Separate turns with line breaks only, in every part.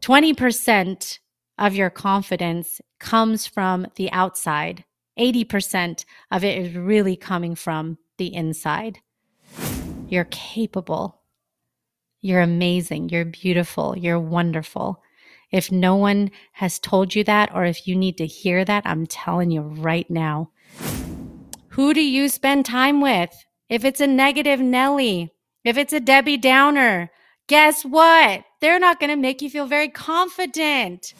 20% of your confidence comes from the outside. 80% of it is really coming from the inside. You're capable. You're amazing. You're beautiful. You're wonderful. If no one has told you that, or if you need to hear that, I'm telling you right now. Who do you spend time with? If it's a negative Nelly, if it's a Debbie Downer, guess what? They're not going to make you feel very confident.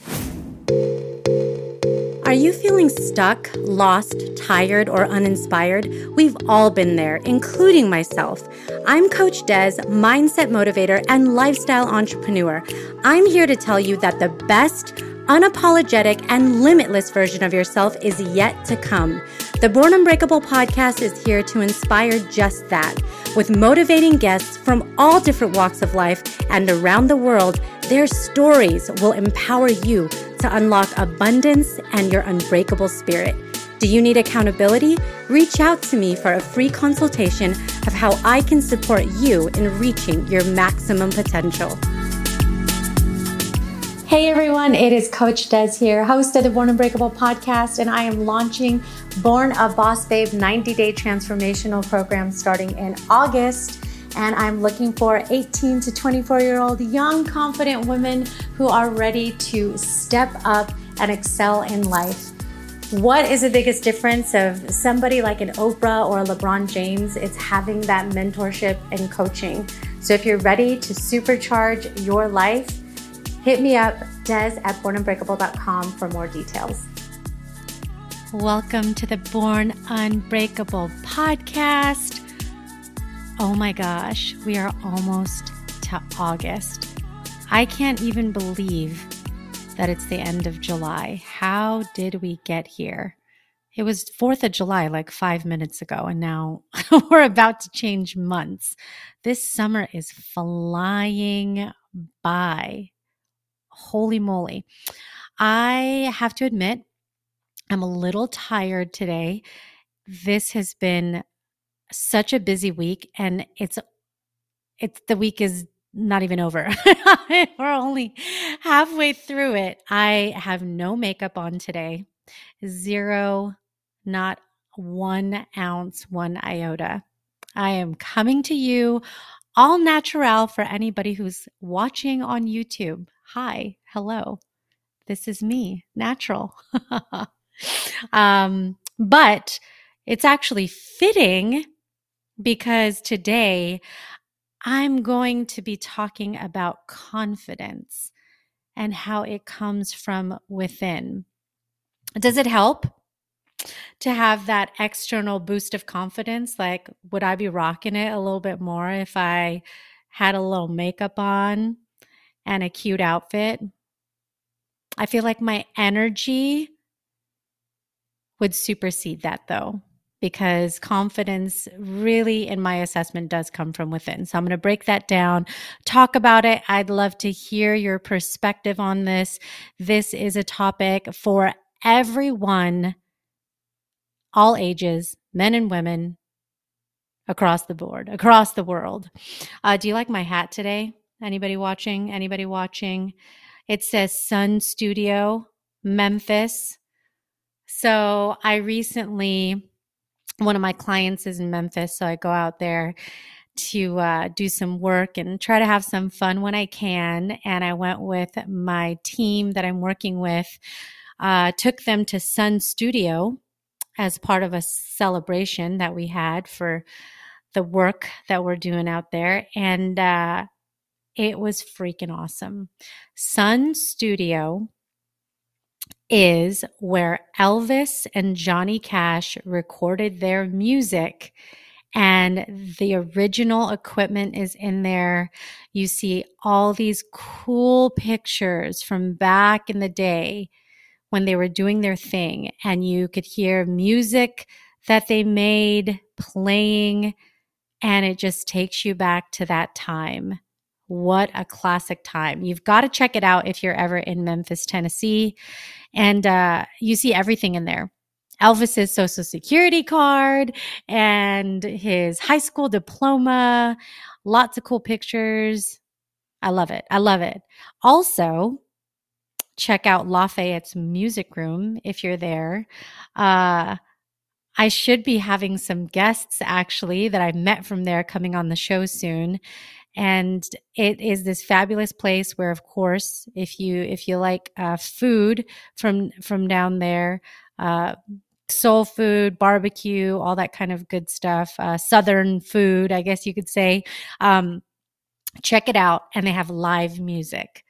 Are you feeling stuck, lost, tired, or uninspired? We've all been there, including myself. I'm Coach Des, mindset motivator and lifestyle entrepreneur. I'm here to tell you that the best, unapologetic, and limitless version of yourself is yet to come. The Born Unbreakable podcast is here to inspire just that. With motivating guests from all different walks of life and around the world, their stories will empower you to unlock abundance and your unbreakable spirit. Do you need accountability? Reach out to me for a free consultation of how I can support you in reaching your maximum potential. Hey everyone, it is Coach Des here, host of the Born Unbreakable podcast, and I am launching Born a Boss Babe 90 Day Transformational Program starting in August and I'm looking for 18 to 24 year old young, confident women who are ready to step up and excel in life. What is the biggest difference of somebody like an Oprah or a LeBron James? It's having that mentorship and coaching. So if you're ready to supercharge your life, hit me up, des at bornunbreakable.com for more details. Welcome to the Born Unbreakable podcast. Oh my gosh, we are almost to August. I can't even believe that it's the end of July. How did we get here? It was 4th of July like five minutes ago, and now we're about to change months. This summer is flying by. Holy moly. I have to admit, I'm a little tired today. This has been such a busy week and it's it's the week is not even over. We're only halfway through it. I have no makeup on today. Zero, not one ounce, one iota. I am coming to you all natural for anybody who's watching on YouTube. Hi, hello. This is me, natural. um, but it's actually fitting because today I'm going to be talking about confidence and how it comes from within. Does it help to have that external boost of confidence? Like, would I be rocking it a little bit more if I had a little makeup on and a cute outfit? I feel like my energy would supersede that though because confidence really, in my assessment, does come from within. So I'm going to break that down, talk about it. I'd love to hear your perspective on this. This is a topic for everyone, all ages, men and women, across the board, across the world. Uh, do you like my hat today? Anybody watching? Anybody watching? It says Sun Studio, Memphis. So I recently one of my clients is in Memphis, so I go out there to uh, do some work and try to have some fun when I can. And I went with my team that I'm working with, uh, took them to Sun Studio as part of a celebration that we had for the work that we're doing out there. And uh, it was freaking awesome. Sun Studio is where Elvis and Johnny Cash recorded their music. And the original equipment is in there. You see all these cool pictures from back in the day when they were doing their thing. And you could hear music that they made playing. And it just takes you back to that time. What a classic time. You've got to check it out if you're ever in Memphis, Tennessee. And uh, you see everything in there. Elvis's social security card and his high school diploma, lots of cool pictures. I love it. I love it. Also, check out Lafayette's music room if you're there. Uh, I should be having some guests actually that I met from there coming on the show soon. And it is this fabulous place where, of course, if you if you like uh, food from from down there, uh, soul food, barbecue, all that kind of good stuff, uh, southern food, I guess you could say. Um, check it out, and they have live music,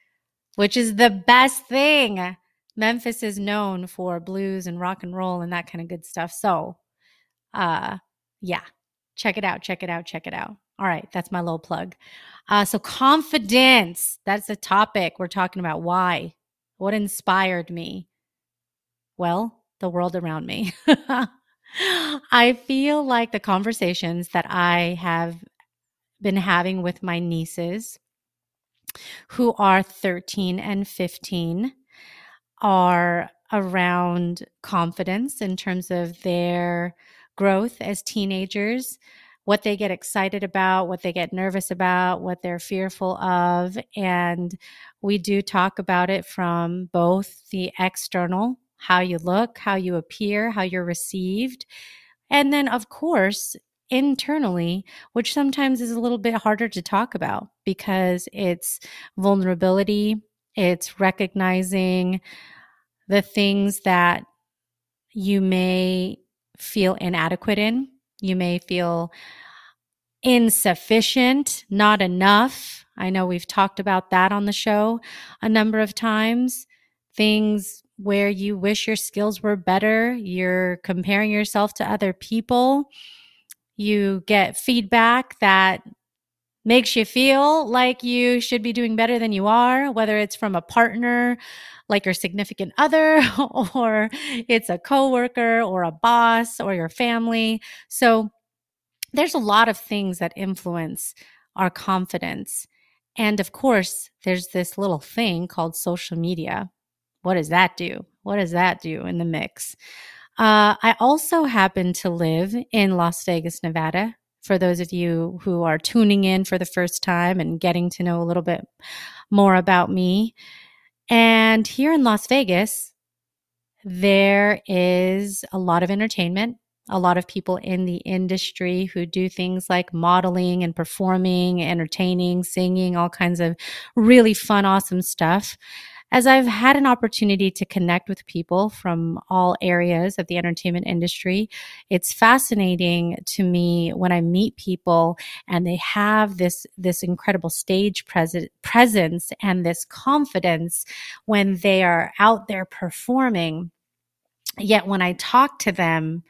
which is the best thing. Memphis is known for blues and rock and roll and that kind of good stuff. So, uh, yeah, check it out, check it out, check it out. All right, that's my little plug. Uh, so, confidence, that's the topic we're talking about. Why? What inspired me? Well, the world around me. I feel like the conversations that I have been having with my nieces who are 13 and 15 are around confidence in terms of their growth as teenagers, what they get excited about, what they get nervous about, what they're fearful of. And we do talk about it from both the external, how you look, how you appear, how you're received. And then, of course, internally, which sometimes is a little bit harder to talk about because it's vulnerability, it's recognizing the things that you may feel inadequate in. You may feel insufficient, not enough. I know we've talked about that on the show a number of times. Things where you wish your skills were better, you're comparing yourself to other people, you get feedback that makes you feel like you should be doing better than you are, whether it's from a partner, like your significant other, or it's a coworker or a boss or your family. So there's a lot of things that influence our confidence. And of course, there's this little thing called social media. What does that do? What does that do in the mix? Uh, I also happen to live in Las Vegas, Nevada. For those of you who are tuning in for the first time and getting to know a little bit more about me. And here in Las Vegas, there is a lot of entertainment, a lot of people in the industry who do things like modeling and performing, entertaining, singing, all kinds of really fun, awesome stuff as I've had an opportunity to connect with people from all areas of the entertainment industry, it's fascinating to me when I meet people and they have this, this incredible stage pres- presence and this confidence when they are out there performing. Yet when I talk to them,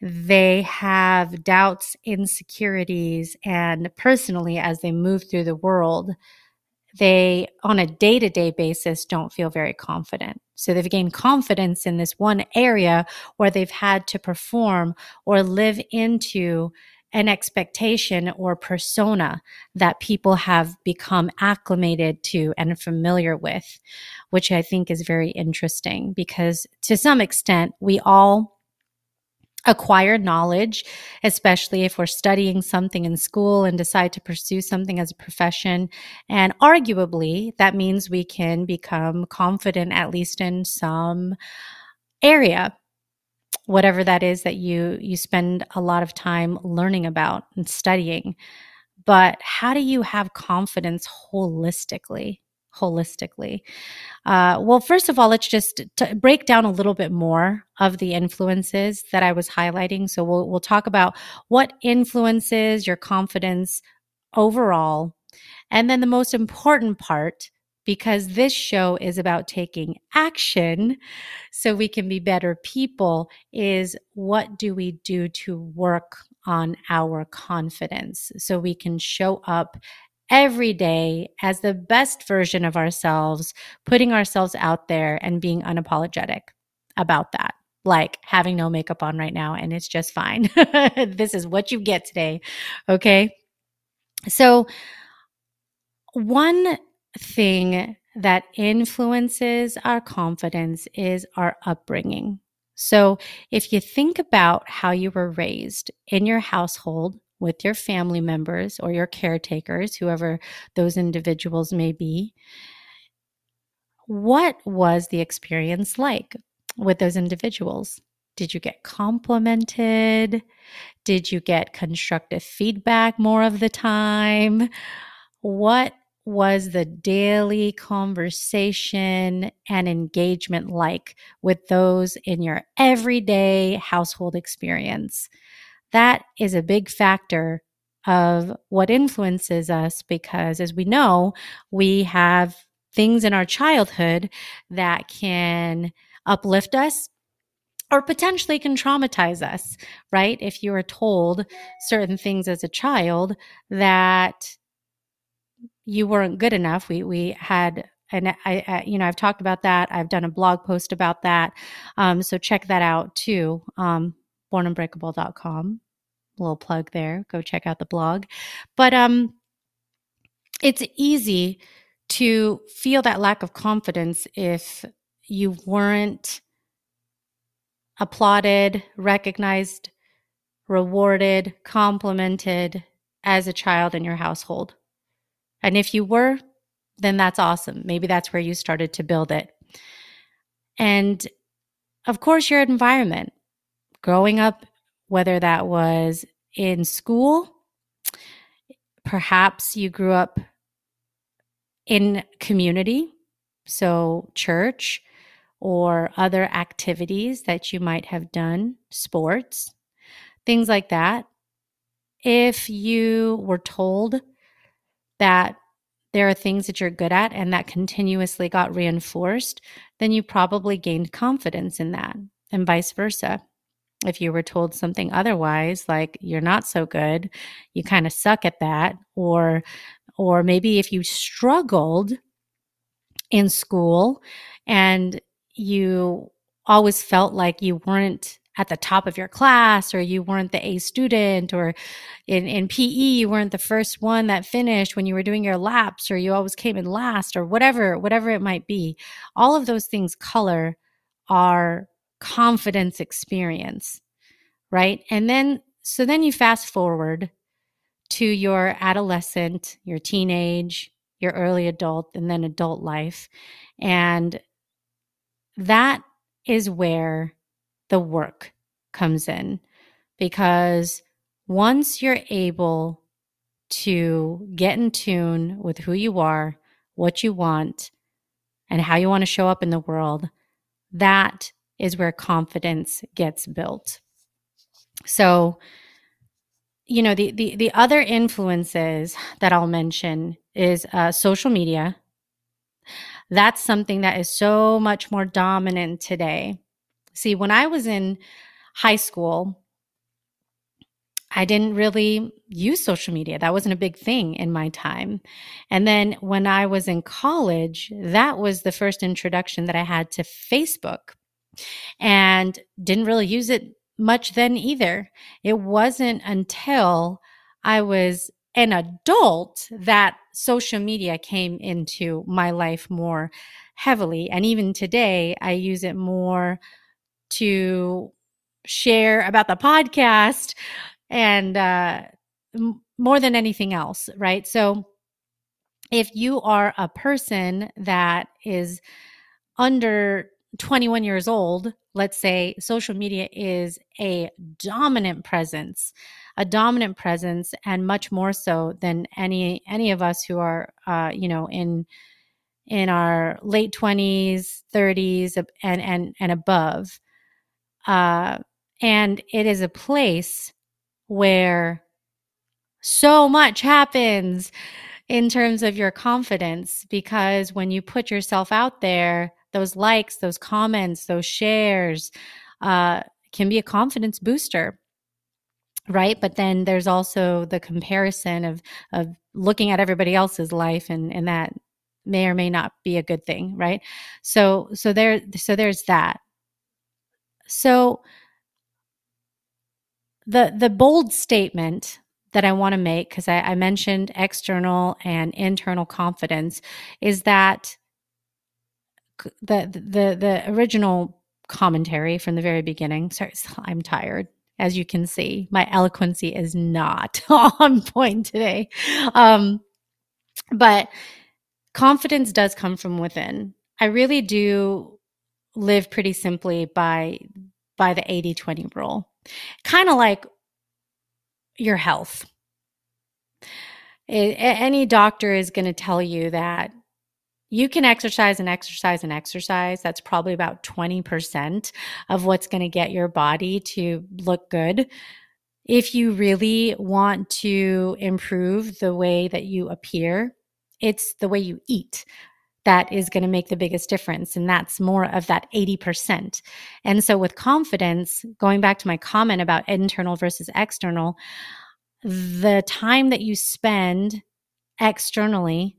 they have doubts, insecurities, and personally, as they move through the world, they on a day to day basis don't feel very confident. So they've gained confidence in this one area where they've had to perform or live into an expectation or persona that people have become acclimated to and familiar with, which I think is very interesting because to some extent we all acquired knowledge, especially if we're studying something in school and decide to pursue something as a profession. And arguably, that means we can become confident, at least in some area whatever that is that you you spend a lot of time learning about and studying but how do you have confidence holistically holistically? Uh, well, first of all, let's just t- break down a little bit more of the influences that I was highlighting. So we'll we'll talk about what influences your confidence overall, and then the most important part. Because this show is about taking action so we can be better people, is what do we do to work on our confidence so we can show up every day as the best version of ourselves, putting ourselves out there and being unapologetic about that. Like having no makeup on right now and it's just fine. this is what you get today. Okay. So, one thing that influences our confidence is our upbringing. So, if you think about how you were raised in your household, with your family members or your caretakers, whoever those individuals may be, what was the experience like with those individuals? Did you get complimented? Did you get constructive feedback more of the time? What was the daily conversation and engagement like with those in your everyday household experience? That is a big factor of what influences us because, as we know, we have things in our childhood that can uplift us or potentially can traumatize us, right? If you were told certain things as a child that you weren't good enough. We we had and I, I, you know I've talked about that. I've done a blog post about that. Um, so check that out too. Um, bornunbreakable.com. A little plug there. Go check out the blog. But um, it's easy to feel that lack of confidence if you weren't applauded, recognized, rewarded, complimented as a child in your household. And if you were, then that's awesome. Maybe that's where you started to build it. And of course, your environment, growing up, whether that was in school, perhaps you grew up in community, so church or other activities that you might have done, sports, things like that. If you were told that there are things that you're good at and that continuously got reinforced, then you probably gained confidence in that, and vice versa. If you were told something otherwise, like you're not so good, you kind of suck at that, or or maybe if you struggled in school and you always felt like you weren't at the top of your class or you weren't the A student or in, in PE, you weren't the first one that finished when you were doing your laps or you always came in last or whatever, whatever it might be. All of those things color our confidence experience, right? And then, so then you fast forward to your adolescent, your teenage, your early adult, and then adult life. And that is where the work comes in because once you're able to get in tune with who you are, what you want, and how you want to show up in the world, that is where confidence gets built. So, you know, the the the other influences that I'll mention is uh, social media. That's something that is so much more dominant today. See, when I was in high school, I didn't really use social media. That wasn't a big thing in my time. And then when I was in college, that was the first introduction that I had to Facebook and didn't really use it much then either. It wasn't until I was an adult that social media came into my life more heavily. And even today, I use it more to share about the podcast and uh, m- more than anything else, right? So if you are a person that is under 21 years old, let's say social media is a dominant presence, a dominant presence, and much more so than any any of us who are, uh, you know, in in our late 20s, 30s, and and and above. Uh, and it is a place where so much happens in terms of your confidence because when you put yourself out there, those likes, those comments, those shares uh, can be a confidence booster right? But then there's also the comparison of of looking at everybody else's life and and that may or may not be a good thing right? So so there so there's that. So the the bold statement that I want to make because I, I mentioned external and internal confidence is that the the the original commentary from the very beginning. Sorry, I'm tired. As you can see, my eloquency is not on point today. Um, but confidence does come from within. I really do live pretty simply by by the 80-20 rule. Kind of like your health. It, any doctor is going to tell you that you can exercise and exercise and exercise. That's probably about 20% of what's going to get your body to look good. If you really want to improve the way that you appear, it's the way you eat that is going to make the biggest difference. And that's more of that 80%. And so with confidence, going back to my comment about internal versus external, the time that you spend externally,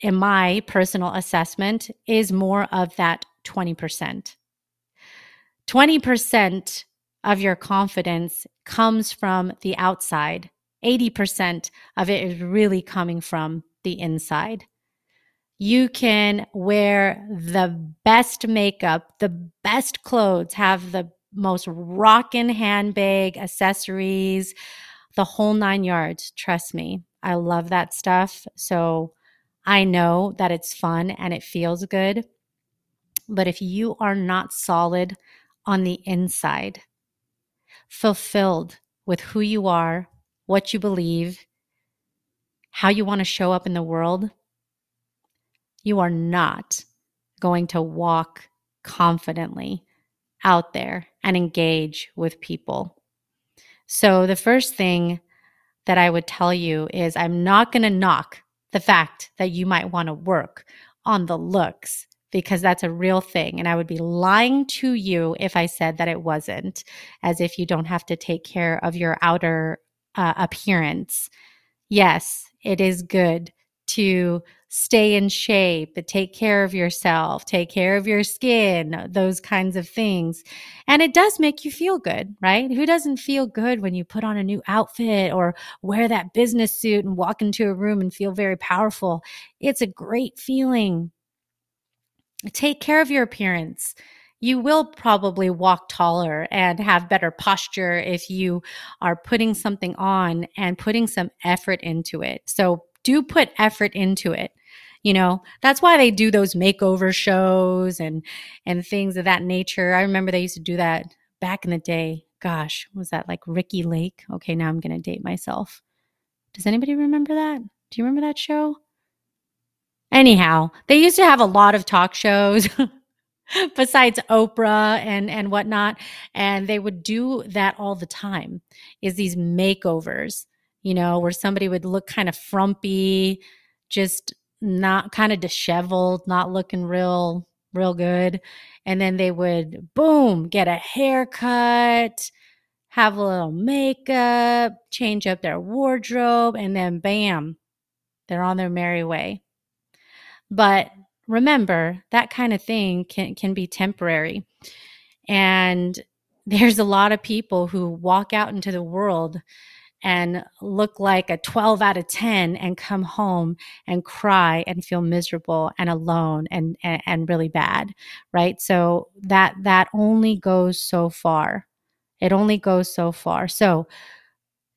in my personal assessment, is more of that 20%. 20% of your confidence comes from the outside. 80% of it is really coming from the inside you can wear the best makeup, the best clothes, have the most rockin' handbag, accessories, the whole nine yards. Trust me, I love that stuff. So I know that it's fun and it feels good. But if you are not solid on the inside, fulfilled with who you are, what you believe, how you want to show up in the world, you are not going to walk confidently out there and engage with people. So, the first thing that I would tell you is I'm not going to knock the fact that you might want to work on the looks because that's a real thing. And I would be lying to you if I said that it wasn't, as if you don't have to take care of your outer uh, appearance. Yes, it is good to stay in shape, take care of yourself, take care of your skin, those kinds of things. And it does make you feel good, right? Who doesn't feel good when you put on a new outfit or wear that business suit and walk into a room and feel very powerful? It's a great feeling. Take care of your appearance you will probably walk taller and have better posture if you are putting something on and putting some effort into it. So do put effort into it. You know that's why they do those makeover shows and and things of that nature. I remember they used to do that back in the day. Gosh was that like Ricki Lake? Okay now i'm gonna date myself. Does anybody remember that? Do you remember that show? Anyhow they used to have a lot of talk shows besides oprah and and whatnot and they would do that all the time is these makeovers you know where somebody would look kind of frumpy just not kind of disheveled, not looking real, real good. And then they would, boom, get a haircut, have a little makeup, change up their wardrobe, and then bam, they're on their merry way. But remember, that kind of thing can, can be temporary. And there's a lot of people who walk out into the world and look like a 12 out of 10 and come home and cry and feel miserable and alone and, and, and really bad right? So that that only goes so far. It only goes so far. So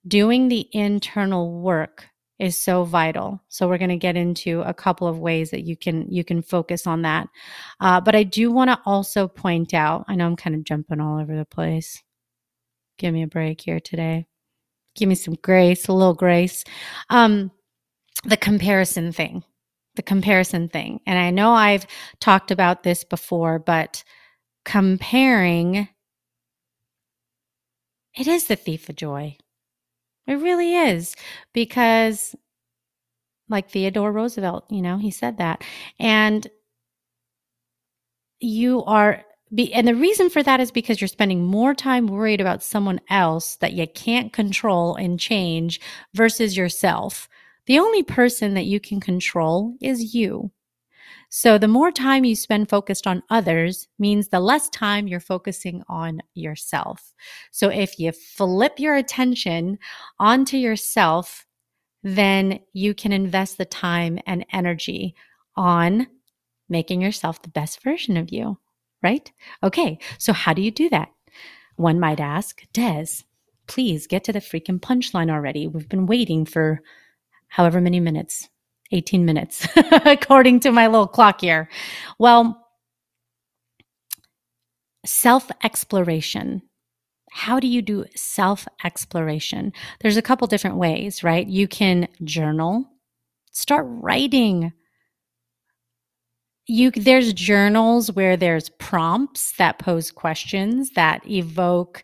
doing the internal work is so vital. So we're going to get into a couple of ways that you can you can focus on that. Uh, but i do want to also point out i know i'm kind of jumping all over the place. Give me a break here today give me some grace, a little grace. Um, the comparison thing, the comparison thing. And I know I've talked about this before, but comparing, it is the thief of joy. It really is because, like Theodore Roosevelt, you know, he said that. And you are be, and the reason for that is because you're spending more time worried about someone else that you can't control and change versus yourself. The only person that you can control is you. So the more time you spend focused on others means the less time you're focusing on yourself. So if you flip your attention onto yourself, then you can invest the time and energy on making yourself the best version of you right? Okay, so how do you do that? One might ask, Des, please get to the freaking punchline already. We've been waiting for however many minutes 18 minutes, according to my little clock here. Well, self exploration. How do you do self exploration? There's a couple different ways, right? You can journal, start writing you there's journals where there's prompts that pose questions that evoke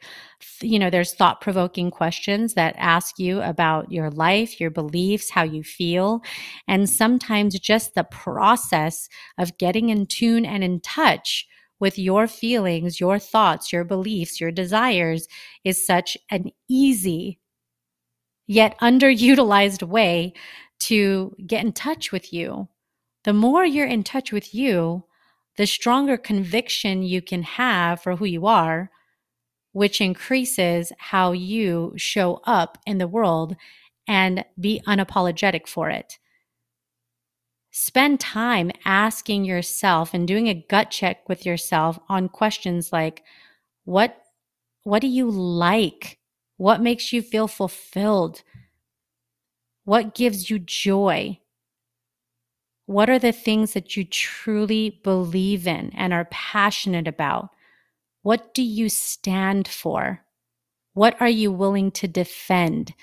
you know there's thought provoking questions that ask you about your life your beliefs how you feel. And sometimes just the process of getting in tune and in touch with your feelings your thoughts your beliefs your desires is such an easy yet underutilized way to get in touch with you the more you're in touch with you, the stronger conviction you can have for who you are, which increases how you show up in the world and be unapologetic for it. Spend time asking yourself and doing a gut check with yourself on questions like what what do you like? What makes you feel fulfilled? What gives you joy? What are the things that you truly believe in and are passionate about? What do you stand for? What are you willing to defend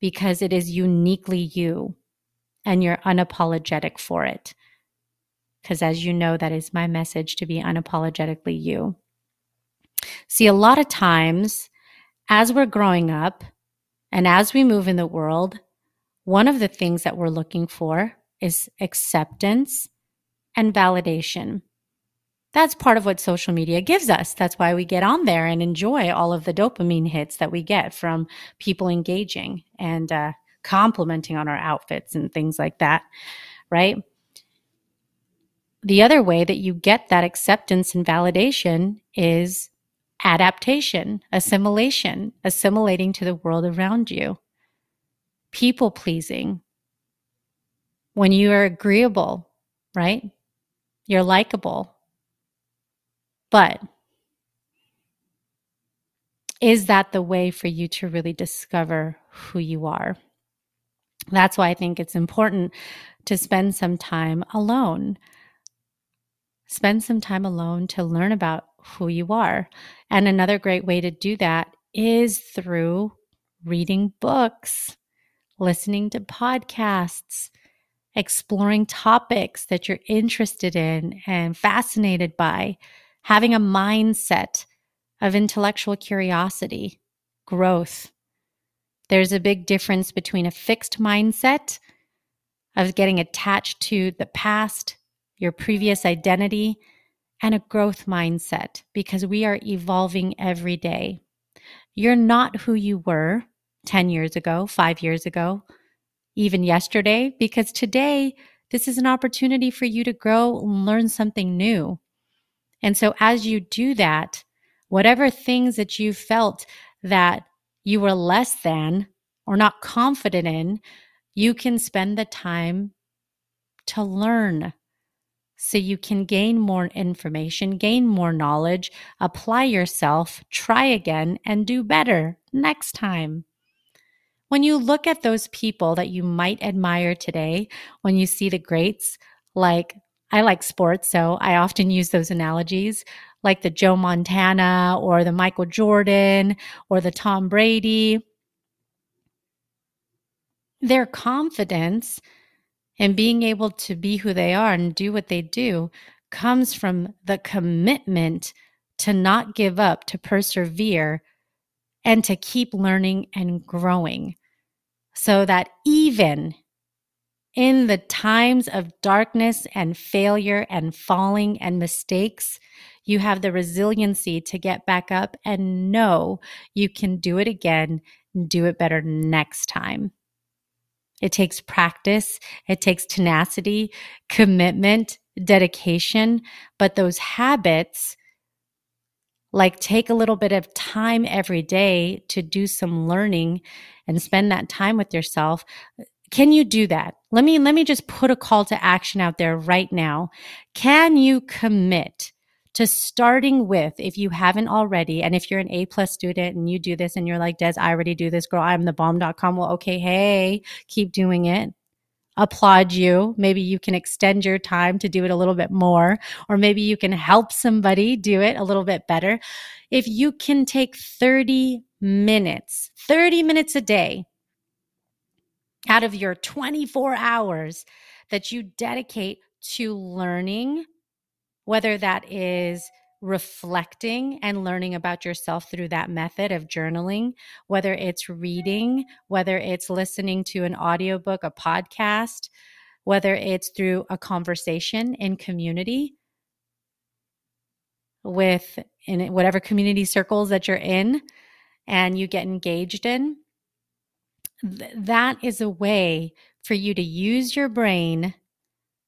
because it is uniquely you and you're unapologetic for it? Because as you know, that is my message to be unapologetically you. See, a lot of times as we're growing up and as we move in the world, one of the things that we're looking for is acceptance and validation. That's part of what social media gives us. That's why we get on there and enjoy all of the dopamine hits that we get from people engaging and uh, complimenting on our outfits and things like that, right? The other way that you get that acceptance and validation is adaptation, assimilation, assimilating to the world around you, people pleasing, when you are agreeable, right? You're likable. But is that the way for you to really discover who you are? That's why I think it's important to spend some time alone. Spend some time alone to learn about who you are. And another great way to do that is through reading books, listening to podcasts, exploring topics that you're interested in and fascinated by, having a mindset of intellectual curiosity, growth. There's a big difference between a fixed mindset of getting attached to the past, your previous identity, and a growth mindset because we are evolving every day. You're not who you were 10 years ago, five years ago, even yesterday, because today, this is an opportunity for you to grow and learn something new. And so, as you do that, whatever things that you felt that you were less than or not confident in, you can spend the time to learn so you can gain more information, gain more knowledge, apply yourself, try again, and do better next time. When you look at those people that you might admire today, when you see the greats, like I like sports, so I often use those analogies, like the Joe Montana or the Michael Jordan or the Tom Brady. Their confidence and being able to be who they are and do what they do comes from the commitment to not give up, to persevere, and to keep learning and growing so that even in the times of darkness and failure and falling and mistakes, you have the resiliency to get back up and know you can do it again and do it better next time. It takes practice, it takes tenacity, commitment, dedication, but those habits like take a little bit of time every day to do some learning and spend that time with yourself. Can you do that? Let me let me just put a call to action out there right now. Can you commit to starting with if you haven't already and if you're an a plus student and you do this and you're like des i already do this girl i'm the bomb.com well okay hey keep doing it applaud you. Maybe you can extend your time to do it a little bit more, or maybe you can help somebody do it a little bit better. If you can take 30 minutes, 30 minutes a day out of your 24 hours that you dedicate to learning, whether that is reflecting and learning about yourself through that method of journaling, whether it's reading, whether it's listening to an audiobook, a podcast, whether it's through a conversation in community with in whatever community circles that you're in and you get engaged in. Th- that is a way for you to use your brain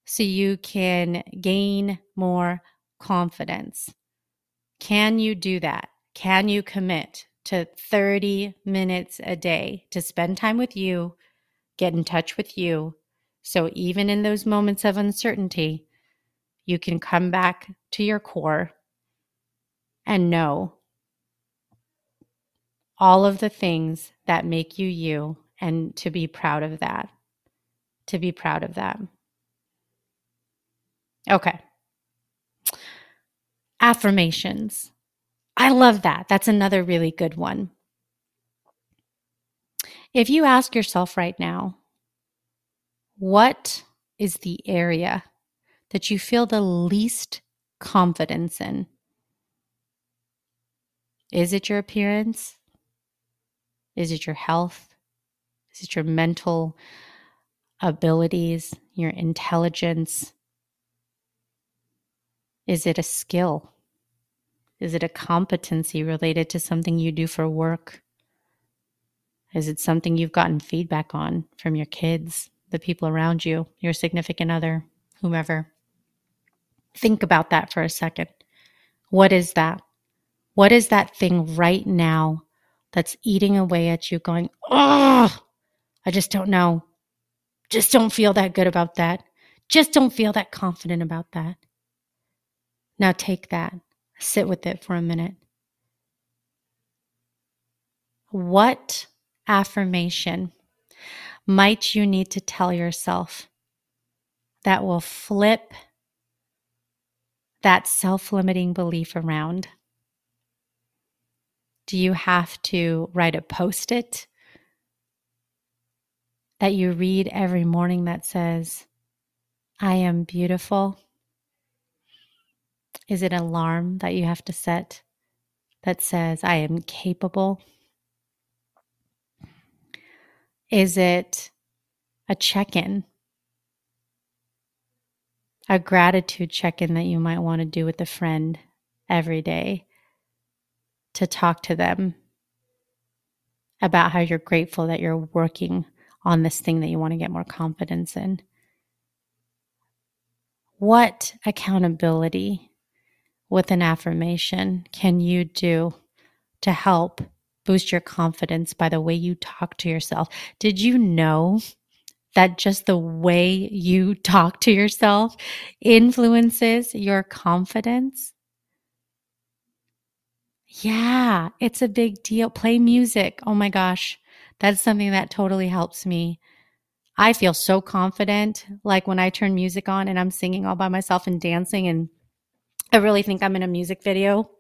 so you can gain more confidence can you do that? Can you commit to 30 minutes a day to spend time with you, get in touch with you? So even in those moments of uncertainty, you can come back to your core and know all of the things that make you you and to be proud of that. To be proud of that. Okay affirmations. I love that. That's another really good one. If you ask yourself right now, what is the area that you feel the least confidence in? Is it your appearance? Is it your health? Is it your mental abilities, your intelligence? Is it a skill? Is it a competency related to something you do for work? Is it something you've gotten feedback on from your kids, the people around you, your significant other, whomever? Think about that for a second. What is that? What is that thing right now that's eating away at you, going, oh, I just don't know. Just don't feel that good about that. Just don't feel that confident about that. Now take that, sit with it for a minute. What affirmation might you need to tell yourself that will flip that self limiting belief around? Do you have to write a post it that you read every morning that says, I am beautiful? Is it an alarm that you have to set that says, I am capable? Is it a check in? A gratitude check in that you might want to do with a friend every day to talk to them about how you're grateful that you're working on this thing that you want to get more confidence in. What accountability with an affirmation can you do to help boost your confidence by the way you talk to yourself? Did you know that just the way you talk to yourself influences your confidence? Yeah, it's a big deal. Play music. Oh my gosh. That's something that totally helps me. I feel so confident like when I turn music on and I'm singing all by myself and dancing and I really think I'm in a music video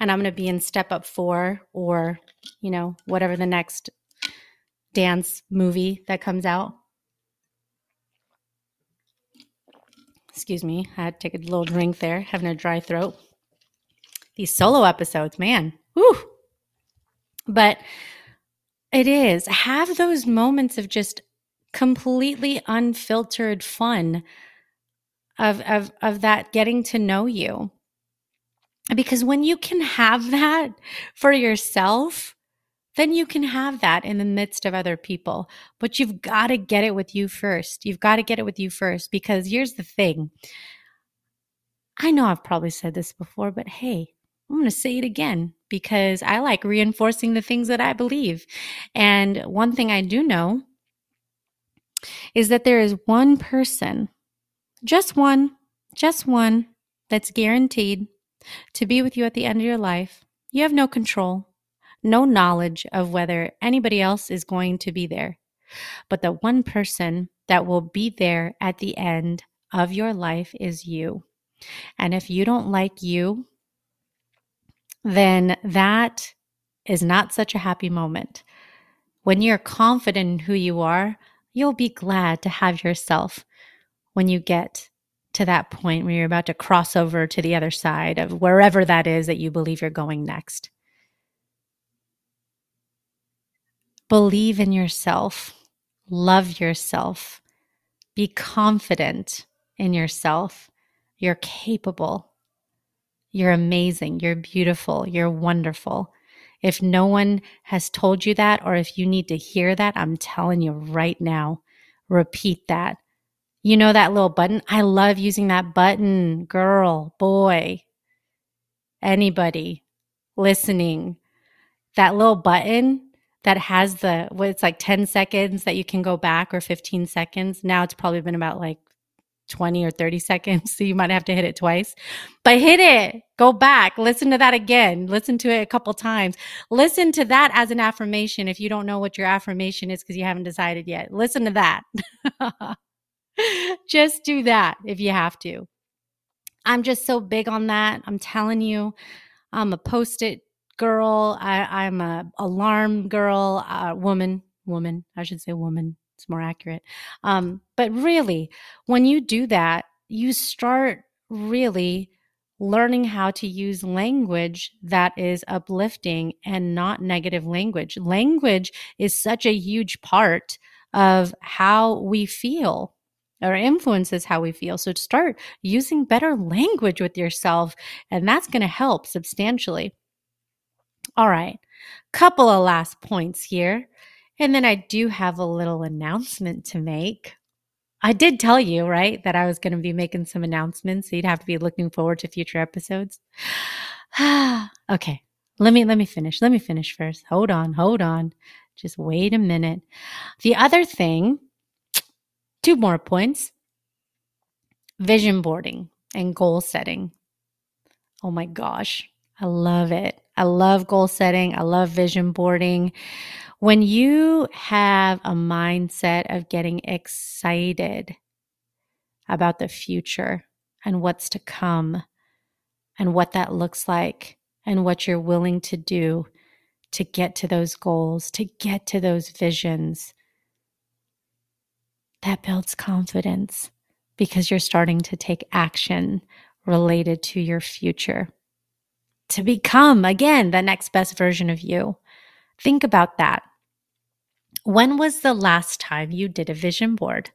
and I'm going to be in Step Up 4 or, you know, whatever the next dance movie that comes out. Excuse me, I had to take a little drink there, having a dry throat. These solo episodes, man, whew. But it is, have those moments of just completely unfiltered fun of of of that getting to know you. Because when you can have that for yourself then you can have that in the midst of other people. But you've got to get it with you first. You've got to get it with you first because here's the thing. I know i've probably said this before but hey i'm going to say it again because i like reinforcing the things that i believe. And one thing i do know is that there is one person just one, just one that's guaranteed to be with you at the end of your life. You have no control, no knowledge of whether anybody else is going to be there. But the one person that will be there at the end of your life is you. And if you don't like you, then that is not such a happy moment. When you're confident in who you are, you'll be glad to have yourself when you get to that point where you're about to cross over to the other side of wherever that is that you believe you're going next. Believe in yourself, love yourself, be confident in yourself. You're capable. You're amazing. You're beautiful. You're wonderful. If no one has told you that, or if you need to hear that, I'm telling you right now, repeat that. You know that little button? I love using that button, girl, boy, anybody listening. That little button that has the, what it's like 10 seconds that you can go back or 15 seconds. Now it's probably been about like 20 or 30 seconds. So you might have to hit it twice, but hit it, go back, listen to that again, listen to it a couple times. Listen to that as an affirmation. If you don't know what your affirmation is because you haven't decided yet, listen to that. just do that if you have to. I'm just so big on that. I'm telling you, I'm a post it girl. I, am a alarm girl, uh, woman, woman. I should say woman it's more accurate. Um, but really, when you do that, you start really learning how to use language that is uplifting and not negative language. Language is such a huge part of how we feel or influences how we feel. So start using better language with yourself, and that's going to help substantially. All right, couple of last points here. And then I do have a little announcement to make. I did tell you, right, that I was going to be making some announcements. So you'd have to be looking forward to future episodes. okay. Let me let me finish. Let me finish first. Hold on. Hold on. Just wait a minute. The other thing, two more points. Vision boarding and goal setting. Oh my gosh. I love it. I love goal setting. I love vision boarding. When you have a mindset of getting excited about the future and what's to come and what that looks like and what you're willing to do to get to those goals, to get to those visions, that builds confidence because you're starting to take action related to your future to become, again, the next best version of you. Think about that. When was the last time you did a vision board?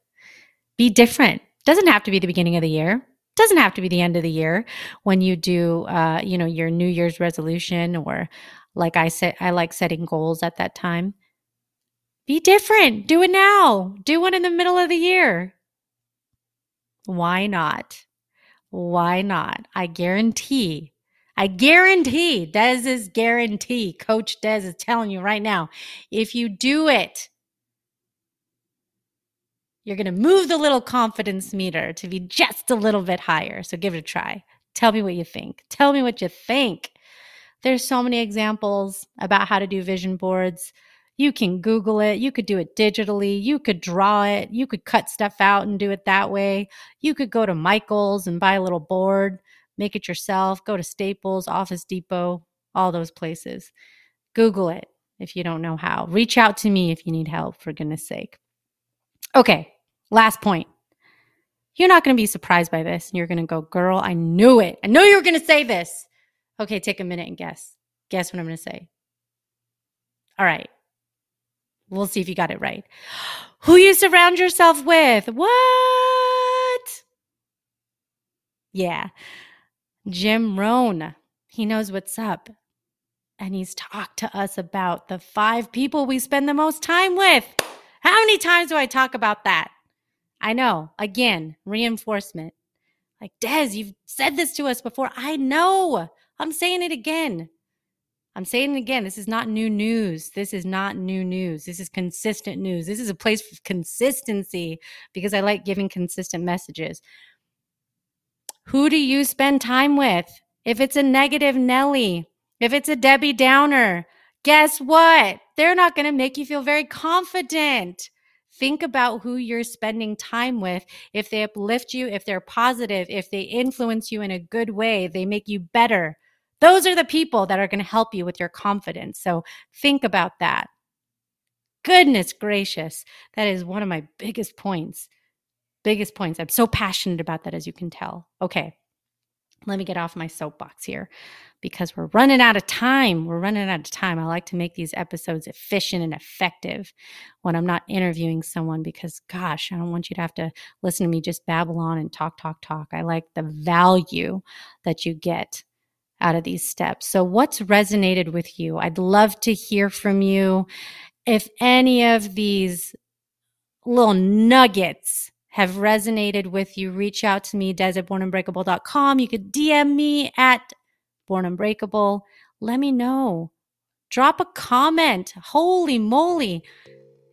Be different. Doesn't have to be the beginning of the year. Doesn't have to be the end of the year when you do, uh, you know, your New Year's resolution or, like I said, I like setting goals at that time. Be different. Do it now. Do one in the middle of the year. Why not? Why not? I guarantee I guarantee, Des is guarantee, Coach Des is telling you right now, if you do it, you're going to move the little confidence meter to be just a little bit higher. So give it a try. Tell me what you think. Tell me what you think. There's so many examples about how to do vision boards. You can Google it. You could do it digitally. You could draw it. You could cut stuff out and do it that way. You could go to Michael's and buy a little board make it yourself, go to Staples, Office Depot, all those places. Google it if you don't know how. Reach out to me if you need help, for goodness sake. Okay, last point. You're not going to be surprised by this. You're going to go, girl, I knew it. I knew you were going to say this. Okay, take a minute and guess. Guess what I'm going to say. All right. We'll see if you got it right. Who you surround yourself with? What? Yeah. Jim Rohn. He knows what's up. And he's talked to us about the five people we spend the most time with. How many times do I talk about that? I know. Again, reinforcement. Like, Des, you've said this to us before. I know. I'm saying it again. I'm saying it again. This is not new news. This is not new news. This is consistent news. This is a place for consistency because I like giving consistent messages. Who do you spend time with? If it's a negative Nelly, if it's a Debbie Downer, guess what? They're not going to make you feel very confident. Think about who you're spending time with. If they uplift you, if they're positive, if they influence you in a good way, they make you better. Those are the people that are going to help you with your confidence. So think about that. Goodness gracious. That is one of my biggest points. Biggest points. I'm so passionate about that, as you can tell. Okay. Let me get off my soapbox here because we're running out of time. We're running out of time. I like to make these episodes efficient and effective when I'm not interviewing someone because, gosh, I don't want you to have to listen to me just babble on and talk, talk, talk. I like the value that you get out of these steps. So, what's resonated with you? I'd love to hear from you. If any of these little nuggets have resonated with you, reach out to me, des at bornunbreakable.com. You could DM me at Born Unbreakable. Let me know. Drop a comment. Holy moly.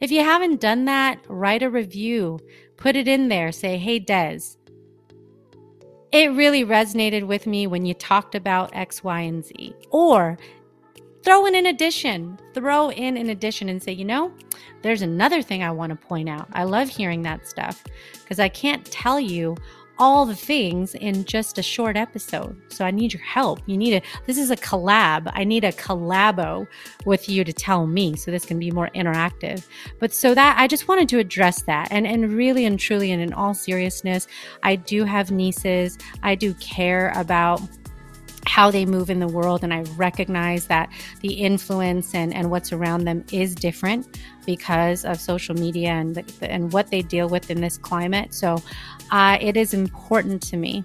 If you haven't done that, write a review. Put it in there. Say, hey, Des, it really resonated with me when you talked about X, Y, and Z. Or throw in an addition, throw in an addition and say, you know, there's another thing I want to point out. I love hearing that stuff because I can't tell you all the things in just a short episode. So I need your help. You need a, this is a collab. I need a collabo with you to tell me so this can be more interactive. But so that I just wanted to address that. And, and really and truly, and in all seriousness, I do have nieces. I do care about how they move in the world. And I recognize that the influence and, and what's around them is different because of social media and, the, and what they deal with in this climate. So uh, it is important to me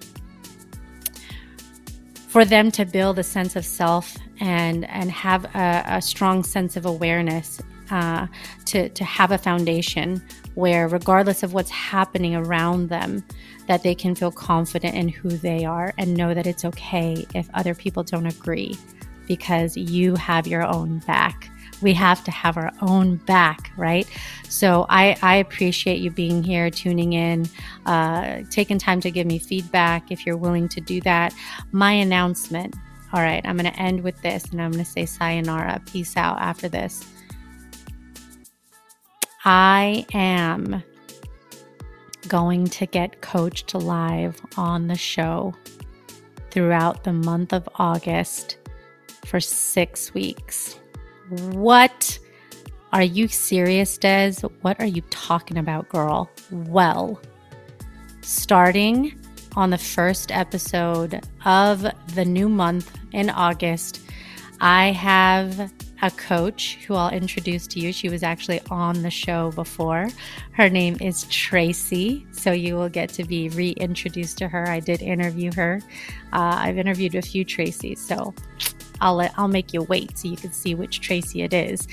for them to build a sense of self and and have a, a strong sense of awareness uh, to to have a foundation where regardless of what's happening around them that they can feel confident in who they are and know that it's okay if other people don't agree because you have your own back we have to have our own back, right? So I, I appreciate you being here, tuning in, uh, taking time to give me feedback if you're willing to do that. My announcement. All right, I'm going to end with this and I'm going to say sayonara, peace out after this. I am going to get coached live on the show throughout the month of August for six weeks. What? Are you serious, Des? What are you talking about, girl? Well, starting on the first episode of the new month in August, I have a coach who I'll introduce to you. She was actually on the show before. Her name is Tracy, so you will get to be reintroduced to her. I did interview her. Uh, I've interviewed a few Tracys, so I'll let, I'll make you wait so you can see which Tracy it is.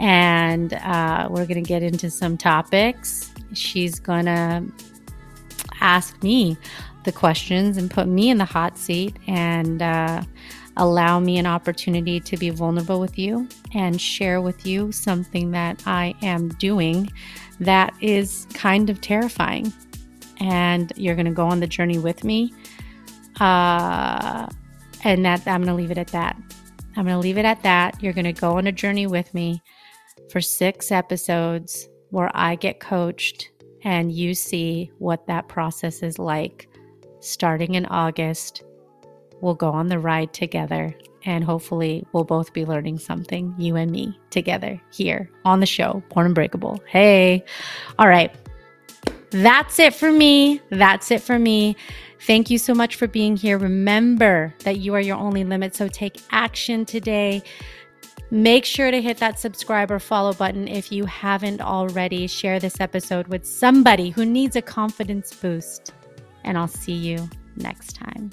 And uh, we're to get into some topics. She's to ask me the questions and put me in the hot seat and uh, allow me an opportunity to be vulnerable with you and share with you something that I am doing that is kind of terrifying. And you're going to go on the journey with me. Uh, and that I'm going to leave it at that. I'm going to leave it at that. You're going to go on a journey with me for six episodes where I get coached and you see what that process is like. Starting in August, we'll go on the ride together and hopefully we'll both be learning something, you and me, together here on the show, Born Unbreakable. Hey, all right. That's it for me. That's it for me. Thank you so much for being here. Remember that you are your only limit. So take action today. Make sure to hit that subscribe or follow button if you haven't already. Share this episode with somebody who needs a confidence boost. And I'll see you next time.